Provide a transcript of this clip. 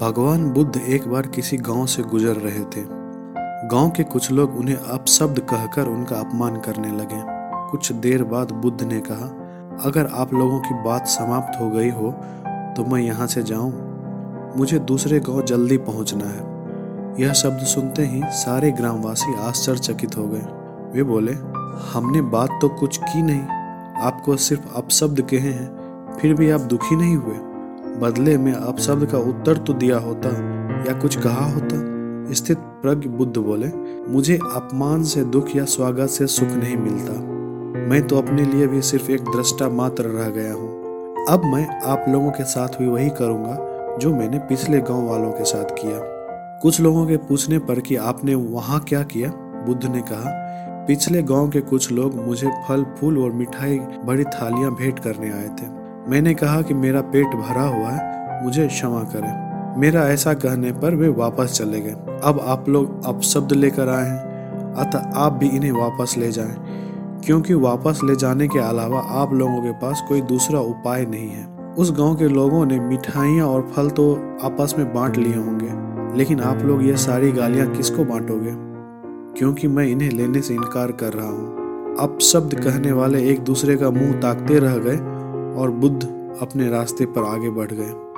भगवान बुद्ध एक बार किसी गाँव से गुजर रहे थे। गाँव के कुछ लोग उन्हें अपशब्द कहकर उनका अपमान करने लगे। कुछ देर बाद बुद्ध ने कहा, अगर आप लोगों की बात समाप्त हो गई हो तो मैं यहाँ से जाऊँ। मुझे दूसरे गाँव जल्दी पहुँचना है। यह शब्द सुनते ही सारे ग्रामवासी आश्चर्यचकित हो गए। वे बोले, हमने बात तो कुछ की नहीं। आपको सिर्फ़ अपशब्द कहे हैं, फिर भी आप दुखी नहीं हुए? बदले में आप शब्द का उत्तर तो दिया होता, या कुछ कहा होता। स्थित प्रज्ञ बुद्ध बोले, मुझे अपमान से दुख या स्वागत से सुख नहीं मिलता। मैं तो अपने लिए भी सिर्फ़ एक दृष्टा मात्र रह गया हूँ। अब मैं आप लोगों के साथ भी वही करूँगा, जो मैंने पिछले गाँव वालों के साथ किया। कुछ लोगों के पूछने पर कि आपने वहाँ क्या किया? बुद्ध ने कहा, पिछले गाँव के कुछ लोग मुझे फल, फूल और मिठाई, बड़ी थालियाँ भेंट करने आए थे। मैंने कहा कि मेरा पेट भरा हुआ है, मुझे क्षमा करें। मेरा ऐसा कहने पर वे वापस चले गए। अब आप लोग अपशब्द लेकर आए हैं, अतः आप भी इन्हें वापस ले जाएँ, क्योंकि वापस ले जाने के अलावा आप लोगों के पास कोई दूसरा उपाय नहीं है। उस गाँव के लोगों ने मिठाइयाँ और फल तो आपस में बांट लिए होंगे, लेकिन आप लोग ये सारी गालियाँ किसको बांटोगे? क्योंकि मैं इन्हें लेने से इनकार कर रहा हूँ। अपशब्द कहने वाले एक दूसरे का मुँह ताकते रह गए और बुद्ध अपने रास्ते पर आगे बढ़ गए।